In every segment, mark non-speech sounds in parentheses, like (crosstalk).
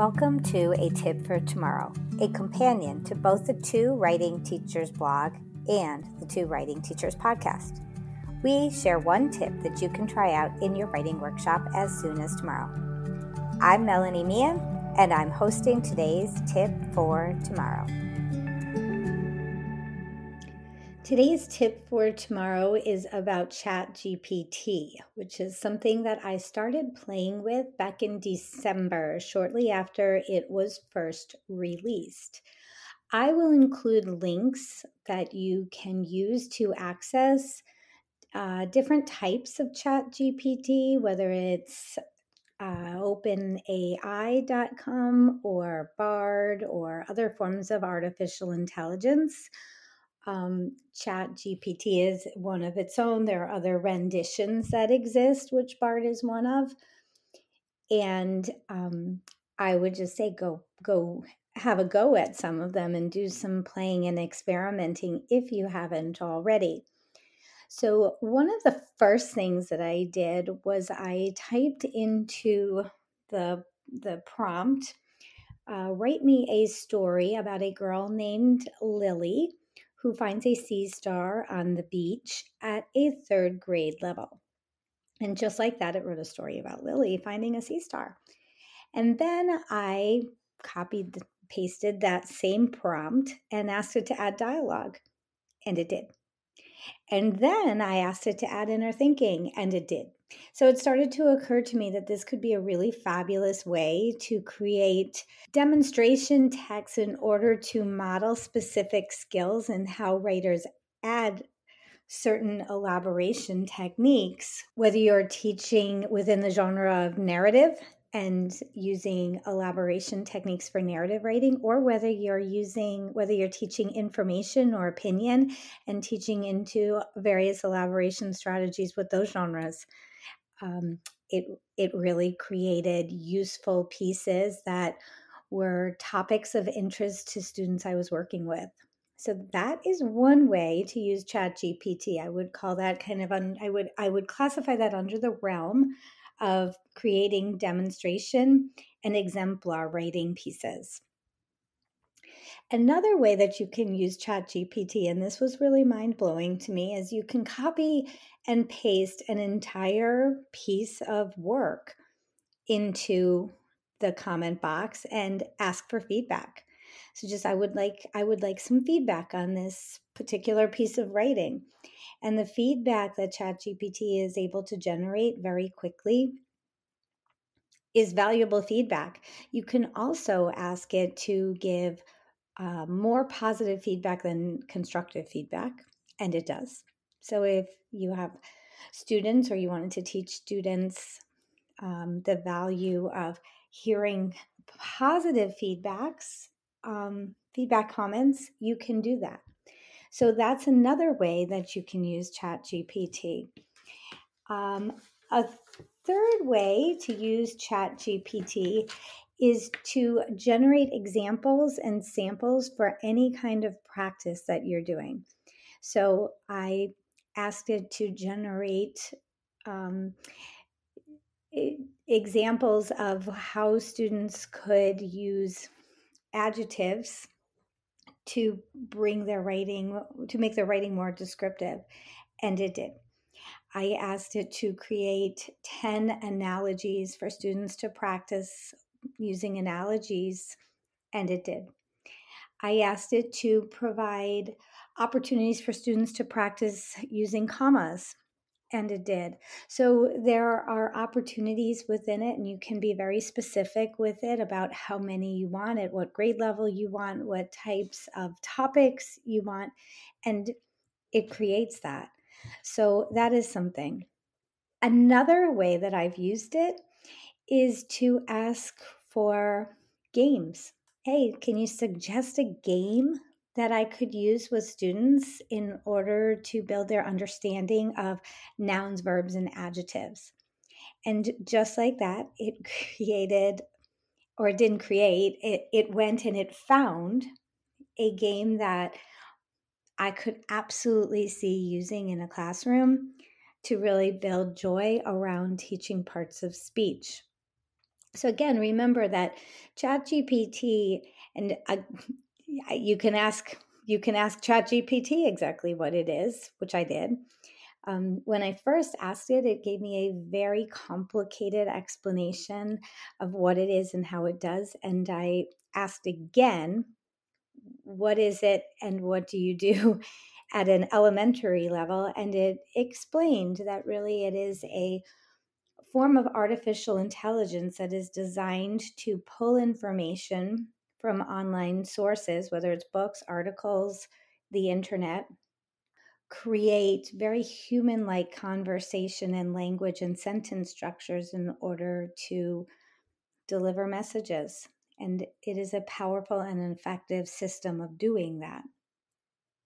Welcome to A Tip for Tomorrow, a companion to both the Two Writing Teachers blog and the Two Writing Teachers podcast. We share one tip that you can try out in your writing workshop as soon as tomorrow. I'm Melanie Meehan, and I'm hosting today's tip for tomorrow. Today's tip for tomorrow is about ChatGPT, which is something that I started playing with back in December, shortly after it was first released. I will include links that you can use to access uh, different types of ChatGPT, whether it's uh, openai.com or BARD or other forms of artificial intelligence um, chat gpt is one of its own. There are other renditions that exist which bard is one of. And um, i would just say go go have a go at some of them and do some playing and experimenting if you haven't already. So one of the first things that i did was i typed into the the prompt uh, write me a story about a girl named lily who finds a sea star on the beach at a third grade level. And just like that, it wrote a story about Lily finding a sea star. And then I copied, pasted that same prompt and asked it to add dialogue, and it did. And then I asked it to add inner thinking, and it did. So it started to occur to me that this could be a really fabulous way to create demonstration text in order to model specific skills and how writers add certain elaboration techniques, whether you're teaching within the genre of narrative and using elaboration techniques for narrative writing or whether you're using whether you're teaching information or opinion and teaching into various elaboration strategies with those genres um, it it really created useful pieces that were topics of interest to students I was working with. So that is one way to use Chat GPT. I would call that kind of un, I would I would classify that under the realm of creating demonstration and exemplar writing pieces. Another way that you can use ChatGPT, and this was really mind blowing to me, is you can copy and paste an entire piece of work into the comment box and ask for feedback. So just I would like I would like some feedback on this particular piece of writing. And the feedback that ChatGPT is able to generate very quickly is valuable feedback. You can also ask it to give uh, more positive feedback than constructive feedback, and it does. So if you have students or you wanted to teach students um, the value of hearing positive feedbacks, um, feedback comments, you can do that. So that's another way that you can use ChatGPT. Um, a third way to use ChatGPT is to generate examples and samples for any kind of practice that you're doing. So I asked it to generate um, examples of how students could use adjectives to bring their writing to make their writing more descriptive and it did i asked it to create 10 analogies for students to practice using analogies, and it did. I asked it to provide opportunities for students to practice using commas, and it did. So there are opportunities within it, and you can be very specific with it about how many you want, at what grade level you want, what types of topics you want, and it creates that. So that is something. Another way that I've used it is to ask for games. Hey, can you suggest a game that I could use with students in order to build their understanding of nouns, verbs, and adjectives? And just like that, it (laughs) created, or it didn't create, it, it went and it found a game that I could absolutely see using in a classroom to really build joy around teaching parts of speech. So again, remember that ChatGPT and uh, you can ask you can ask ChatGPT exactly what it is, which I did. Um, when I first asked it, it gave me a very complicated explanation of what it is and how it does. And I asked again, what is it and what do you do (laughs) at an elementary level? And it explained that really it is a form of artificial intelligence that is designed to pull information from online sources, whether it's books, articles, the internet, create very human like conversation and language and sentence structures in order to deliver messages. And it is a powerful and effective system of doing that.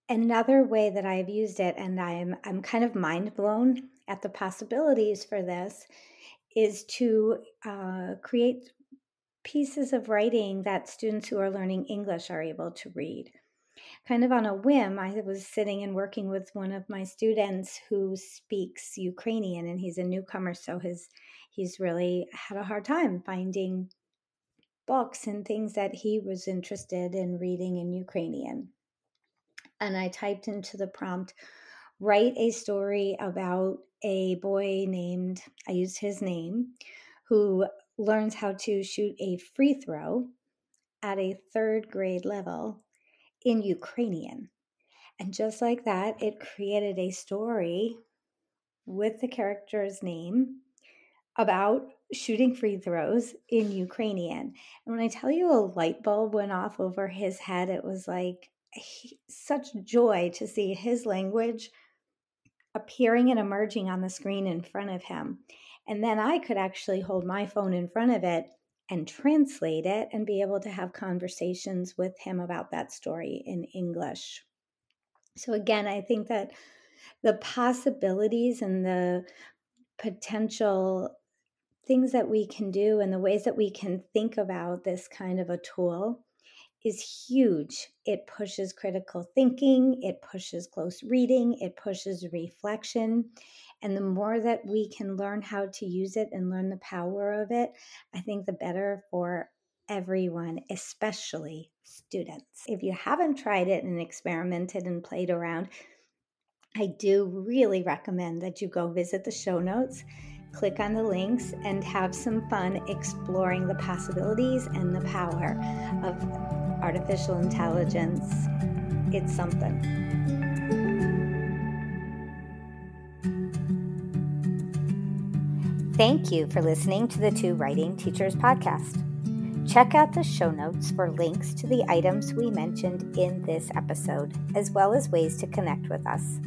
Another way that I've used it, and I'm, I'm kind of mind blown at the possibilities for this, is to uh, create pieces of writing that students who are learning English are able to read. Kind of on a whim, I was sitting and working with one of my students who speaks Ukrainian, and he's a newcomer, so his he's really had a hard time finding books and things that he was interested in reading in Ukrainian. And I typed into the prompt, write a story about a boy named, I used his name, who learns how to shoot a free throw at a third grade level in Ukrainian. And just like that, it created a story with the character's name about shooting free throws in Ukrainian. And when I tell you a light bulb went off over his head, it was like he, such joy to see his language appearing and emerging on the screen in front of him. And then I could actually hold my phone in front of it and translate it and be able to have conversations with him about that story in English. So, again, I think that the possibilities and the potential things that we can do and the ways that we can think about this kind of a tool is huge. It pushes critical thinking, it pushes close reading, it pushes reflection. And the more that we can learn how to use it and learn the power of it, I think the better for everyone, especially students. If you haven't tried it and experimented and played around, I do really recommend that you go visit the show notes, click on the links, and have some fun exploring the possibilities and the power of artificial intelligence. It's something. Thank you for listening to the Two Writing Teachers podcast. Check out the show notes for links to the items we mentioned in this episode, as well as ways to connect with us.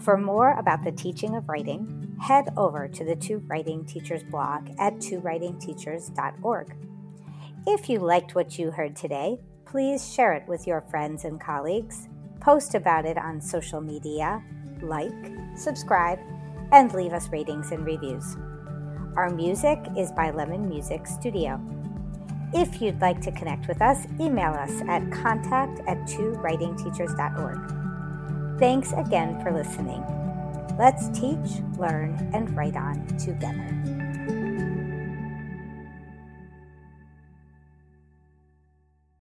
For more about the teaching of writing, head over to the Two Writing Teachers blog at twowritingteachers.org. If you liked what you heard today, please share it with your friends and colleagues, post about it on social media, like, subscribe, and leave us ratings and reviews. Our music is by Lemon Music Studio. If you'd like to connect with us, email us at contact at twowritingteachers.org. Thanks again for listening. Let's teach, learn, and write on together.